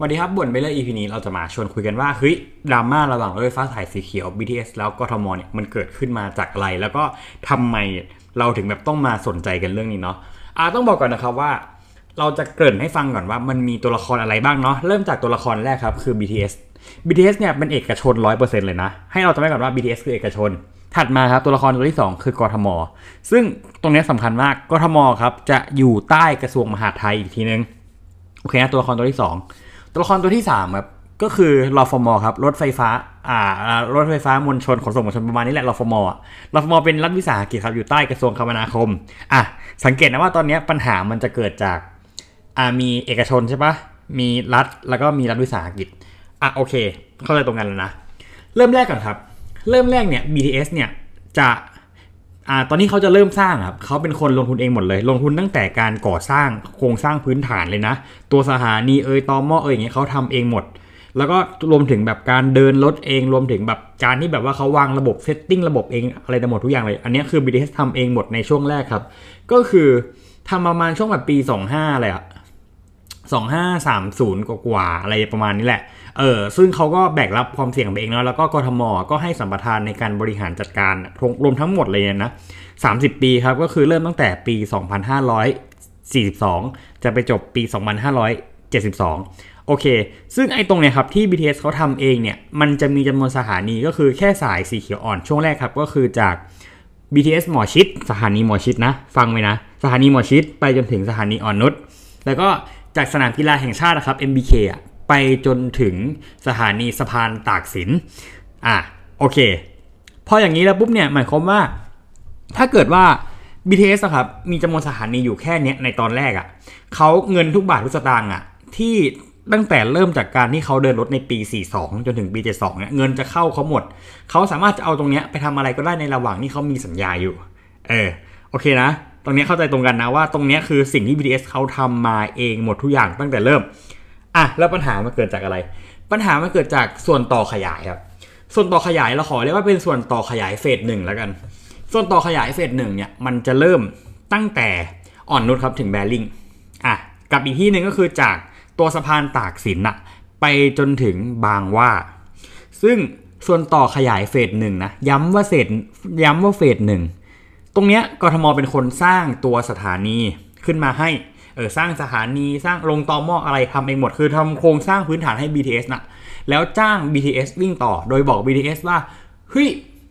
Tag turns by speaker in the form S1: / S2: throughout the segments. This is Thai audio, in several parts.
S1: สวัสดีครับบ่นไปเลย EP นี้เราจะมาชวนคุยกันว่าเฮ้ยดราม่าระหว่างรถไฟฟ้าสายสีเขียว BTS แล้วกทมเนี่ยมันเกิดขึ้นมาจากอะไร แล้วก็ทำไมเราถึงแบบต้องมาสนใจกันเรื่องนี้เนาะอ่าต้องบอกก่อนนะครับว่า เราจะเกริ่นให้ฟังก่อนว่ามันมีตัวละครอะไรบ้างเนาะเริ่มจากตัวละครแรกครับคือ BTS BTS เนี่ยเป็นเอกชน 100%เลยนะ ให้เราจำไว้ก่อนว่า BTS คือเอกชน ถัดมาครับตัวละครตัวที่ 2 คือกทม ซึ่งตรงนี้สำคัญมากกทมครับจะอยู่ใต้กระทรวงมหาดไทยอีกทีนึงโอเคนะตัวละครตัวที่ 2 ตัวละครตัวที่3ครับก็คือรฟมอครับรถไฟฟ้าอ่ารถไฟฟ้ามวลชนขนส่งมวลชนประมาณนี้แหละรฟมอรอฟมอเป็นรัฐวิสาหกิจครับอยู่ใต้กระทรวงคมนาคมอะสังเกตนะว่าตอนนี้ปัญหามันจะเกิดจากอ่ามีเอกชนใช่ปะมีรัฐแล้วก็มีรัฐวิสาหกิจอะโอเค เข้าใจตรงกันแล้วนะ เริ่มแรกก่อนครับ เริ่มแรกเนี่ย BTS เนี่ยจะ อ่าตอนนี้เขาจะเริ่มสร้างครับเขาเป็นคนลงทุนเองหมดเลย ลงทุนตั้งแต่การก่อสร้างโครงสร้างพื้นฐานเลยนะ ตัวสถานีเอยตอมอเอยอย่างเงี้ยเขาทำเองหมด แล้วก็รวมถึงแบบการเดินรถเองรวมถึงแบบการที่แบบว่าเขาวางระบบ setting ระบบเองอะไรทั้งหมดทุกอย่างเลย อันนี้คือ BTS ทำเองหมดในช่วงแรกครับ ก็คือทำประมาณช่วงแบบปี 25อะไรอะ 2530 กว่าๆอะไรประมาณนี้แหละ เออ ซึ่งเขาก็แบกรับความเสี่ยงไปเองเนาะแล้วก็กทม ก็ให้สัมปทานในการบริหารจัดการรวมทั้งหมดเลยนะ30 ปีครับ ก็คือเริ่มตั้งแต่ปี 2542 จะไปจบปี 2572 โอเค ซึ่งไอ้ตรงเนี้ยครับที่ BTS เขาทำเองเนี่ย มันจะมีจำนวนสถานีก็คือแค่สายสีเขียวอ่อนช่วงแรกครับ ก็คือจาก BTS หมอชิด สถานีหมอชิดนะ ฟังไว้นะ สถานีหมอชิดไปจนถึงสถานีอ่อนนุช แล้วก็ จากสนามกีฬาแห่งชาตินะครับ MBK อะไปจนถึงสถานีสะพานตากสินอะโอเค พออย่างนี้แล้วปุ๊บเนี่ยหมายความว่าถ้าเกิดว่า BTS อะครับมีจำนวนสถานีอยู่แค่เนี้ยในตอนแรกอะ่ะเขาเงินทุกบาททุกสตางค์อะที่ตั้งแต่เริ่มจากการที่เขาเดินรถในปี 42 จนถึงปี 72 เนี่ยเงินจะเข้าเขาหมด เขาสามารถจะเอาตรงเนี้ยไปทำอะไรก็ได้ในระหว่างที่เขามีสัญญาอยู่ เออโอเคนะ รงนี้เข้าใจตรงกันนะว่าตรงนี้คือสิ่งที่ BTS เขาทำมาเองหมดทุกอย่างตั้งแต่เริ่มอะแล้วปัญหามันเกิดจากอะไร ปัญหามันเกิดจากส่วนต่อขยายครับส่วนต่อขยายเราขอเรียกว่าเป็นส่วนต่อขยายเฟสหนึ่งแล้วกัน ส่วนต่อขยายเฟสหนึ่งเนี่ยมันจะเริ่มตั้งแต่อ่อนนุชครับถึงแบริ่งอะกับอีกที่หนึ่งก็คือจากตัวสะพานตากสินอะไปจนถึงบางว่า ซึ่งส่วนต่อขยายเฟสหนึ่งนะย้ำว่าเฟสย้ำว่าเฟสหนึ่ง ตรงเนี้ยกทมเป็นคนสร้างตัวสถานีขึ้นมาให้เออสร้างสถานีสร้างลงตอมออะไรทำเองหมดคือทำโครงสร้างพื้นฐานให้ BTS นะแล้วจ้าง BTS วิ่งต่อ โดยบอก BTS ว่าเฮ้ย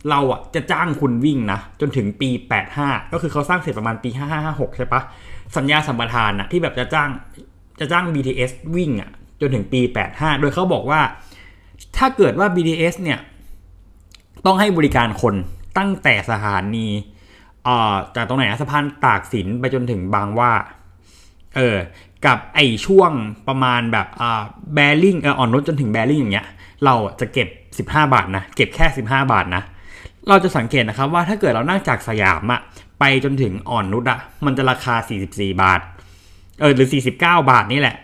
S1: เราอะจะจ้างคุณวิ่งนะ จนถึงปี 85 ก็คือเขาสร้างเสร็จประมาณปี 5556 ใช่ปะสัญญาสัมปทานนะที่แบบจะจ้างจะจ้าง BTS วิ่งอะจนถึงปี 85 โดยเขาบอกว่า ถ้าเกิดว่า BTS เนี่ยต้องให้บริการคนตั้งแต่สถานี อ่าจากตรงไหนนะสะพานตากสินไปจนถึงบางว่า เออ กับไอช่วงประมาณแบบอ่าแบริ่งเอออ่อนนุชจนถึงแบริ่งอย่างเงี้ย เราจะเก็บ 15 บาทนะ เก็บแค่ 15 บาทนะ เราจะสังเกตนะครับว่าถ้าเกิดเรานั่งจากสยามอะไปจนถึงอ่อนนุชอะมันจะราคา 44 บาท เออหรือ 49 บาทนี่แหละ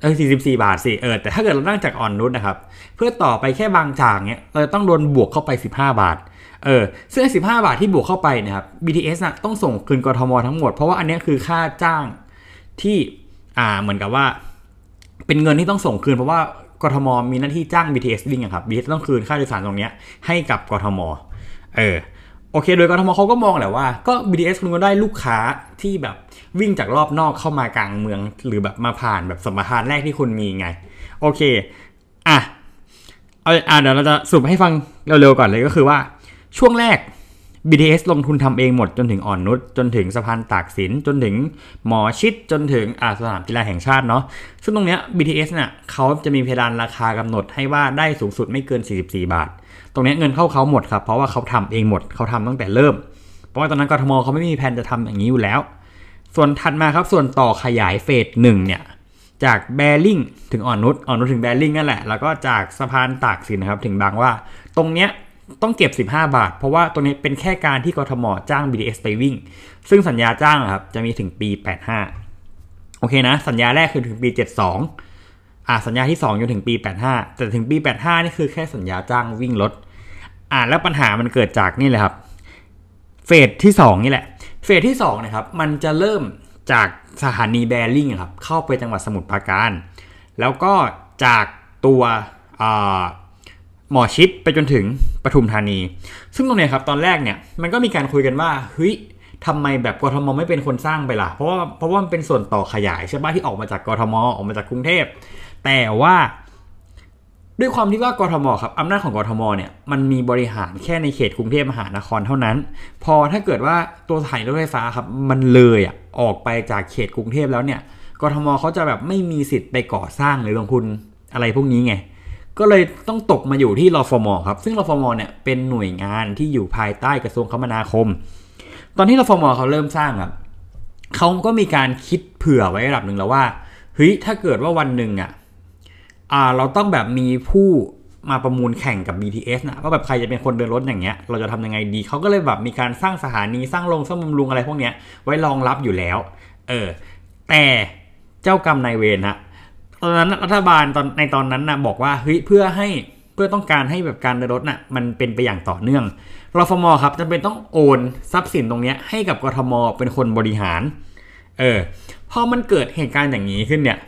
S1: เออ44 บาทสิเออแต่ถ้าเกิดเรานั่งจากอ่อนนุชนะครับ เพื่อต่อไปแค่บางจากเนี้ยเราจะต้องโดนบวกเข้าไป 15 บาท เออซึ่ง15 บาทที่บวกเข้าไปนะครับ BTS นะต้องส่งคืนกทมทั้งหมด เพราะว่าอันนี้คือค่าจ้างที่อ่าเหมือนกับว่า เป็นเงินที่ต้องส่งคืนเพราะว่ากทมมีหน้าที่จ้าง BTS วิ่งครับ BTS ต้องคืนค่าโดยสารตรงนี้ให้กับกทม เออโอเค โดยกทมเขาก็มองแหละว่าก็ BTS คุณก็ได้ลูกค้าที่แบบวิ่งจากรอบนอกเข้ามากลางเมือง หรือแบบมาผ่านแบบสมรทานแรกที่คุณมีไง โอเค อะเอาอะเดี๋ยวเราจะสรุปให้ฟังเร็วๆก่อนเลยก็คือว่า ช่วงแรก BTS ลงทุนทำเองหมดจนถึงอ่อนนุชจนถึงสะพานตากสิน จนถึงหมอชิดจนถึงอาสนามกีฬาแห่งชาติเนาะซึ่งตรงเนี้ย BTS เนี่ยเขาจะมีเพดานราคากำหนดให้ว่าได้สูงสุดไม่เกิน 44 บาท ตรงเนี้ยเงินเข้าเขาหมดครับเพราะว่าเขาทำเองหมดเขาทำตั้งแต่เริ่ม เพราะว่าตอนนั้นกทมเขาไม่มีแผนจะทำอย่างนี้อยู่แล้ว ส่วนถัดมาครับส่วนต่อขยายเฟสหนึ่งเนี่ยจากแบริ่งถึงอ่อนนุชอ่อนนุชถึงแบริ่งนั่นแหละแล้วก็จากสะพานตากสินนะครับถึงบางว่าตรงเนี้ย ต้องเก็บ 15 บาท เพราะว่าตรงนี้เป็นแค่การที่กทมจ้าง BTS ไปวิ่ง ซึ่งสัญญาจ้างครับจะมีถึงปี 85 โอเคนะ สัญญาแรกคือถึงปี 72 อ่าสัญญาที่2จนถึงปี 85 แต่ถึงปี 85 นี่คือแค่สัญญาจ้างวิ่งรถ อ่าแล้วปัญหามันเกิดจากนี่เลยครับ เฟสที่ 2 นี่แหละ เฟสที่2นะครับ มันจะเริ่มจากสถานีแบริ่งครับ เข้าไปจังหวัดสมุทรปราการ แล้วก็จากตัวหมอชิดไปจนถึง ปทุมธานี ซึ่งตรงนี้ครับตอนแรกเนี่ยมันก็มีการคุยกันว่าเฮ้ยทำไมแบบกทมไม่เป็นคนสร้างไปล่ะ เพราะว่าเพราะว่ามันเป็นส่วนต่อขยายใช่ปะที่ออกมาจากกทมออกมาจากกรุงเทพ แต่ว่าด้วยความที่ว่ากทมครับอำนาจของกทมเนี่ยมันมีบริหารแค่ในเขตกรุงเทพมหานครเท่านั้น พอถ้าเกิดว่าตัวสานีรถไฟฟ้าครับมันเลยอะออกไปจากเขตกรุงเทพแล้วเนี่ยกทมเขาจะแบบไม่มีสิทธิ์ไปก่อสร้างหรือลงทุนอะไรพวกนี้ไง ก็เลยต้องตกมาอยู่ที่รอฟมครับ ซึ่งรอฟมเนี่ยเป็นหน่วยงานที่อยู่ภายใต้กระทรวงคมนาคม ตอนที่รอฟมเขาเริ่มสร้างครับเขาก็มีการคิดเผื่อไว้ระดับหนึ่งแล้วว่าเฮ้ยถ้าเกิดว่าวันหนึ่งอะอ่าเราต้องแบบมีผู้มาประมูลแข่งกับ BTS นะว่าแบบใครจะเป็นคนเดินรถอย่างเงี้ย เราจะทำยังไงดี เขาก็เลยแบบมีการสร้างสถานีสร้างโรงสร้างบำรุงอะไรพวกเนี้ยไว้รองรับอยู่แล้ว เออ แต่เจ้ากรรมนายเวรนะ ตอนนั้นรัฐบาลตอนในตอนนั้นนะบอกว่าเฮ้ยเพื่อให้เพื่อต้องการให้แบบการเดินรถนะ่ะมันเป็นไปอย่างต่อเนื่องรฟมครับจำเป็นต้องโอนทรัพย์สินตรงนี้ให้กับกทมเป็นคนบริหาร เออพอมันเกิดเหตุการณ์อย่างนี้ขึ้นเนี่ย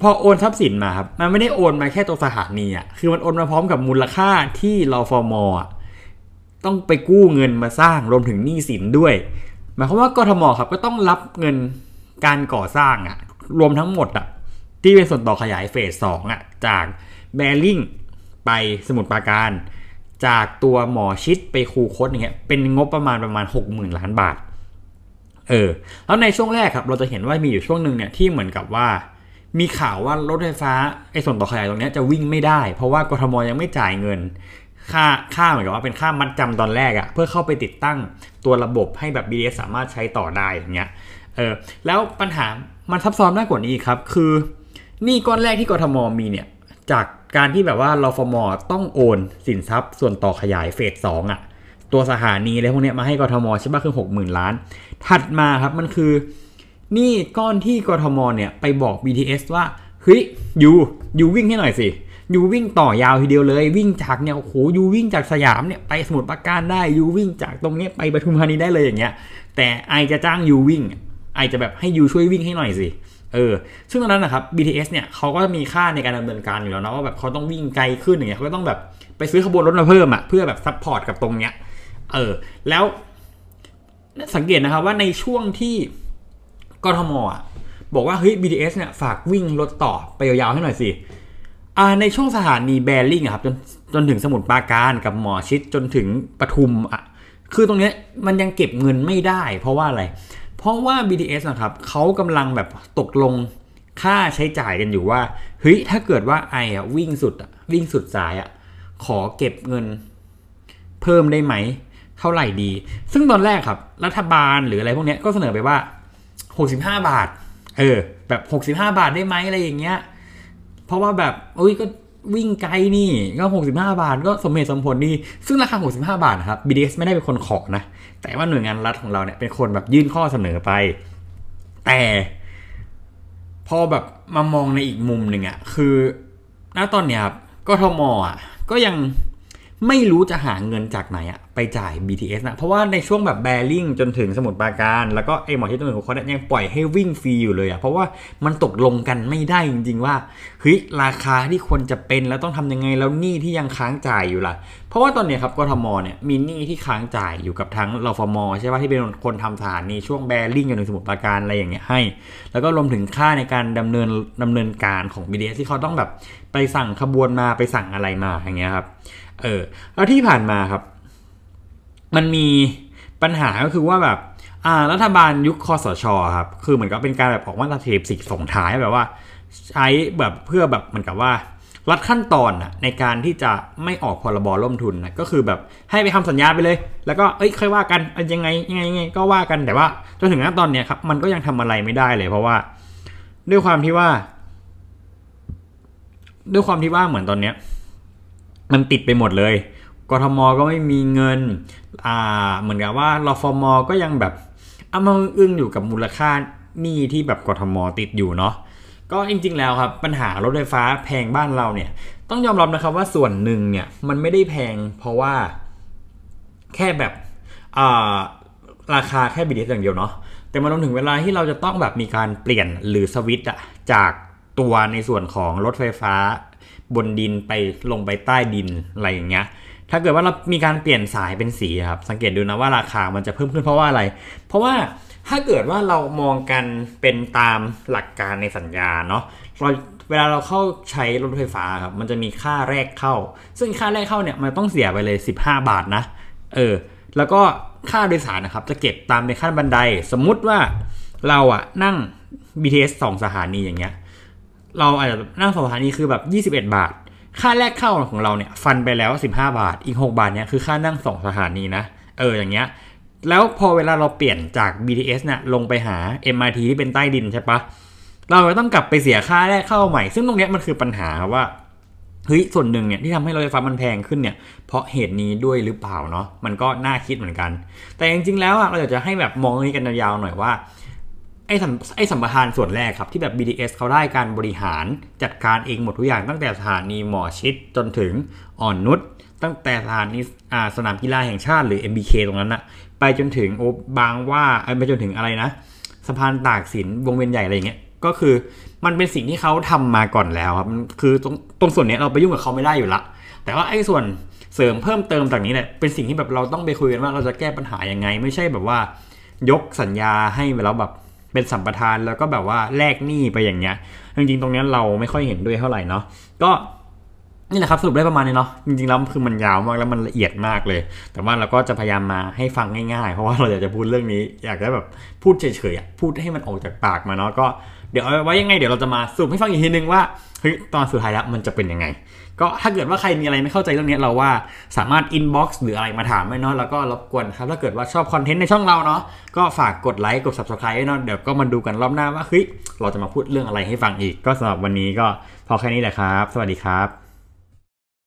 S1: พอโอนทรัพย์สินมาครับมันไม่ได้โอนมาแค่ตัวสถานีอะคือมันโอนมาพร้อมกับมูลค่าที่รฟมอะต้องไปกู้เงินมาสร้างรวมถึงหนี้สินด้วย หมายความว่ากทมครับก็ต้องรับเงินการก่อสร้างอะรวมทั้งหมดอะ ที่เป็นส่วนต่อขยายเฟสสองอะจากแบริ่งไปสมุทรปราการ จากตัวหมอชิดไปคูคตอย่างเงี้ยเป็นงบประมาณประมาณ 60,000 ล้านบาทเออแล้วในช่วงแรกครับ เราจะเห็นว่ามีอยู่ช่วงหนึ่งเนี่ยที่เหมือนกับว่ามีข่าวว่ารถไฟฟ้าไอ้ส่วนต่อขยายตรงนี้จะวิ่งไม่ได้ เพราะว่ากทมยังไม่จ่ายเงิน ค่าค่าเหมือนกับว่าเป็นค่ามัดจำตอนแรกอะเพื่อเข้าไปติดตั้งตัวระบบให้แบบ BTS สามารถใช้ต่อได้อย่างเงี้ยเออแล้วปัญหามันซับซ้อนมากกว่านี้ครับ คือ นี่ก้อนแรกที่กทมมีเนี่ย จากการที่แบบว่ารฟมต้องโอนสินทรัพย์ ส่วนต่อขยายเฟสสองอะ ตัวสถานีอะไรพวกนี้มาให้กทมใช่ไหมคือหกหมื่นล้าน ถัดมาครับมันคือนี่ก้อนที่กทมเนี่ยไปบอก BTS ว่าเฮ้ยยูยูวิ่งให้หน่อยสิยูวิ่งต่อยาวทีเดียวเลย วิ่งจากเนี่ยโอ้โหยูวิ่งจากสยามเนี่ยไปสมุทรปราการได้ยูวิ่งจากตรงนี้ไปปทุมธานีได้เลยอย่างเงี้ย แต่ I จะจ้าง you วิ่ง I จะแบบให้ you ช่วยวิ่งให้หน่อยสิ เออซึ่งตอนนั้นนะครับ BTS เนี่ยเขาก็มีค่าในการดำเนินการอยู่แล้วนะว่าแบบเขาต้องวิ่งไกลขึ้นอย่างเงี้ยเขาก็ต้องแบบไปซื้อขบวนรถมาเพิ่มอะเพื่อแบบ support กับตรงเนี้ยเออแล้วสังเกตนะครับว่าในช่วงที่กทมอะบอกว่าเฮ้ย BTS เนี่ยฝากวิ่งรถต่อไปยาวๆให้หน่อยสิอ่าในช่วงสถานีแบริ่งครับจนจนถึงสมุทรปราการกับหมอชิตจนถึงปทุมอะคือตรงเนี้ยมันยังเก็บเงินไม่ได้ เพราะว่าอะไร ราะว่า BTS นะครับเขากำลังแบบตกลงค่าใช้จ่ายกันอยู่ว่าเฮ้ยถ้าเกิดว่าไออะวิ่งสุดอะวิ่งสุดสายอะขอเก็บเงินเพิ่มได้ไหม เท่าไหร่ดี ซึ่งตอนแรกครับ รัฐบาลหรืออะไรพวกนี้ก็เสนอไปว่า 65 บาท เออ แบบ 65 บาทได้ไหมอะไรอย่างเงี้ย เพราะว่าแบบอุ้ยก็ วิ่งไกลนี่ก็ 65 บาท ก็สมเหตุสมผลดี ซึ่งราคา 65 บาทครับ BDS ไม่ได้เป็นคนขอนะ แต่ว่าหน่วยงานรัฐของเราเนี่ยเป็นคนแบบยื่นข้อเสนอไป แต่พอแบบมามองในอีกมุมหนึ่งอะคือณตอนเนี้ยครับกทมอะก็ยัง ไม่รู้จะหาเงินจากไหนอะไปจ่าย BTS นะ เพราะว่าในช่วงแบบแบริ่งจนถึงสมุทรปราการ แล้วก็ไอหมอที่ตัวหนึ่งของเขาเนี่ยยังปล่อยให้วิ่งฟรีอยู่เลยอะเพราะว่ามันตกลงกันไม่ได้จริง ๆ ว่าเฮ้ยราคาที่ควรจะเป็นแล้วต้องทำยังไงแล้วหนี้ที่ยังค้างจ่ายอยู่ล่ะ เพราะว่าตอนนี้ครับกทมเนี่ยมีหนี้ที่ค้างจ่ายอยู่กับทั้งรฟมใช่ป่ะที่เป็นคนทำสถานีช่วงแบริ่งจนถึงสมุทรปราการอะไรอย่างเงี้ยให้ แล้วก็รวมถึงค่าในการดำเนินดำเนินการของ BTS ที่เขาต้องแบบไปสั่งขบวนมาไปสั่งอะไรมาอย่างเงี้ยครับ เออแล้วที่ผ่านมาครับ มันมีปัญหาก็คือว่าแบบอ่ารัฐบาลยุคคอสชครับคือเหมือนกับเป็นการแบบออกมาตราเทปสิกส่งท้ายแบบว่า ใช้แบบเพื่อแบบเหมือนกับว่ารัดขั้นตอนอะในการที่จะไม่ออกพรบร่มทุนนะก็คือแบบให้ไปทำสัญญาไปเลย แล้วก็เอ้ยค่อยว่ากันยังไงยังไงยังไงก็ว่ากันแต่ว่าจนถึงณตอนเนี้ยครับมันก็ยังทำอะไรไม่ได้เลย เพราะว่า ด้วยความที่ว่า ด้วยความที่ว่าเหมือนตอนเนี้ย มันติดไปหมดเลยกทมก็ไม่มีเงินอ่าเหมือนกับว่ารฟมก็ยังแบบอ้ามาอึ้งอยู่กับมูลค่าหนี้ที่แบบกทมติดอยู่เนาะก็จริงๆแล้วครับปัญหารถไฟฟ้าแพงบ้านเราเนี่ย ต้องยอมรับนะครับว่าส่วนหนึ่งเนี่ยมันไม่ได้แพงเพราะว่าแค่แบบอ่าราคาแค่บีดีอย่างเดียวเนาะแต่มันรวมถึงเวลาที่เราจะต้องแบบมีการเปลี่ยนหรือสวิตอะจากตัวในส่วนของรถไฟฟ้า บนดินไปลงไปใต้ดินอะไรอย่างเงี้ย ถ้าเกิดว่าเรามีการเปลี่ยนสายเป็นสีครับ สังเกตดูนะว่าราคามันจะเพิ่มขึ้นเพราะว่าอะไร เพราะว่าถ้าเกิดว่าเรามองกันเป็นตามหลักการในสัญญาเนาะเราเวลาเราเข้าใช้รถไฟฟ้าครับ มันจะมีค่าแรกเข้า ซึ่งค่าแรกเข้าเนี่ยมันต้องเสียไปเลย 15 บาทนะ เออ แล้วก็ค่าโดยสารนะครับ จะเก็บตามเป็นขั้นบันได สมมุติว่าเราอะนั่ง BTS 2 สถานีอย่างเงี้ย เราอาจจะนั่งสองสถานีคือแบบ 21 บาท ค่าแรกเข้าของเราเนี่ย ฟันไปแล้ว 15 บาท อีก 6 บาทเนี่ยคือค่านั่ง2สถานีนะ เอออย่างเงี้ย แล้วพอเวลาเราเปลี่ยนจาก BTS เนี่ยลงไปหา MRT ที่เป็นใต้ดินใช่ปะเราต้องกลับไปเสียค่าแรกเข้าใหม่ ซึ่งตรงเนี้ยมันคือปัญหาว่าเฮ้ยส่วนหนึ่งเนี่ยที่ทำให้รถไฟฟ้ามันแพงขึ้นเนี่ย เพราะเหตุนี้ด้วยหรือเปล่าเนาะมันก็น่าคิดเหมือนกัน แต่จริงๆแล้วอะเราอยากจะให้แบบมองนี้กันยาวๆหน่อยว่า ไอ้สัมไอ้สัมปทานส่วนแรกครับที่แบบ BTS เขาได้การบริหารจัดการเองหมดทุกอย่างตั้งแต่สถานีหมอชิดจนถึงอ่อนนุชตั้งแต่สถานีสนามกีฬาแห่งชาติหรือ MBK ตรงนั้นอะไปจนถึงโอบางว่าไปจนถึงอะไรนะสะพานตากสินวงเวียนใหญ่อะไรอย่างเงี้ยก็คือมันเป็นสิ่งที่เขาทำมาก่อนแล้วครับคือตรงตรงส่วนเนี้ยเราไปยุ่งกับเขาไม่ได้อยู่ละ แต่ว่าไอ้ส่วนเสริมเพิ่มเติมจากนี้เนี่ยเป็นสิ่งที่แบบเราต้องไปคุยกันว่าเราจะแก้ปัญหายังไง ไม่ใช่แบบว่า ยกสัญญาให้แล้วแบบ เป็นสัมปทานแล้วก็แบบว่าแลกหนี้ไปอย่างเงี้ยจริงๆตรงนี้เราไม่ค่อยเห็นด้วยเท่าไหร่เนาะก็ นี่แหละครับสรุปได้ประมาณนี้เนาะจริงๆแล้วคือมันยาวมากแล้วมันละเอียดมากเลย แต่ว่าเราก็จะพยายามมาให้ฟังง่ายๆ เพราะว่าเราอยากจะพูดเรื่องนี้ อยากจะแบบพูดเฉยๆอะพูดให้มันออกจากปากมาเนาะก็เดี๋ยวเอาไว้ยังไงเดี๋ยวเราจะมาสรุปให้ฟังอีกทีนึงว่าเฮ้ยตอนสุดท้ายแล้วมันจะเป็นยังไง ก็ถ้าเกิดว่าใครมีอะไรไม่เข้าใจเรื่องนี้เราว่าสามารถ inbox หรืออะไรมาถามได้เนาะแล้วก็รบกวนครับถ้าเกิดว่าชอบคอนเทนต์ในช่องเราเนาะก็ฝากกดไลค์กด subscribe เนาะเดี๋ยวก็มาดูกันรอบหน้าว่าเฮ้ยเราจะมาพูดเรื่องอะไรให้ฟังอีก ก็สำหรับวันนี้ก็พอแค่นี้แหละครับ สวัสดีครับ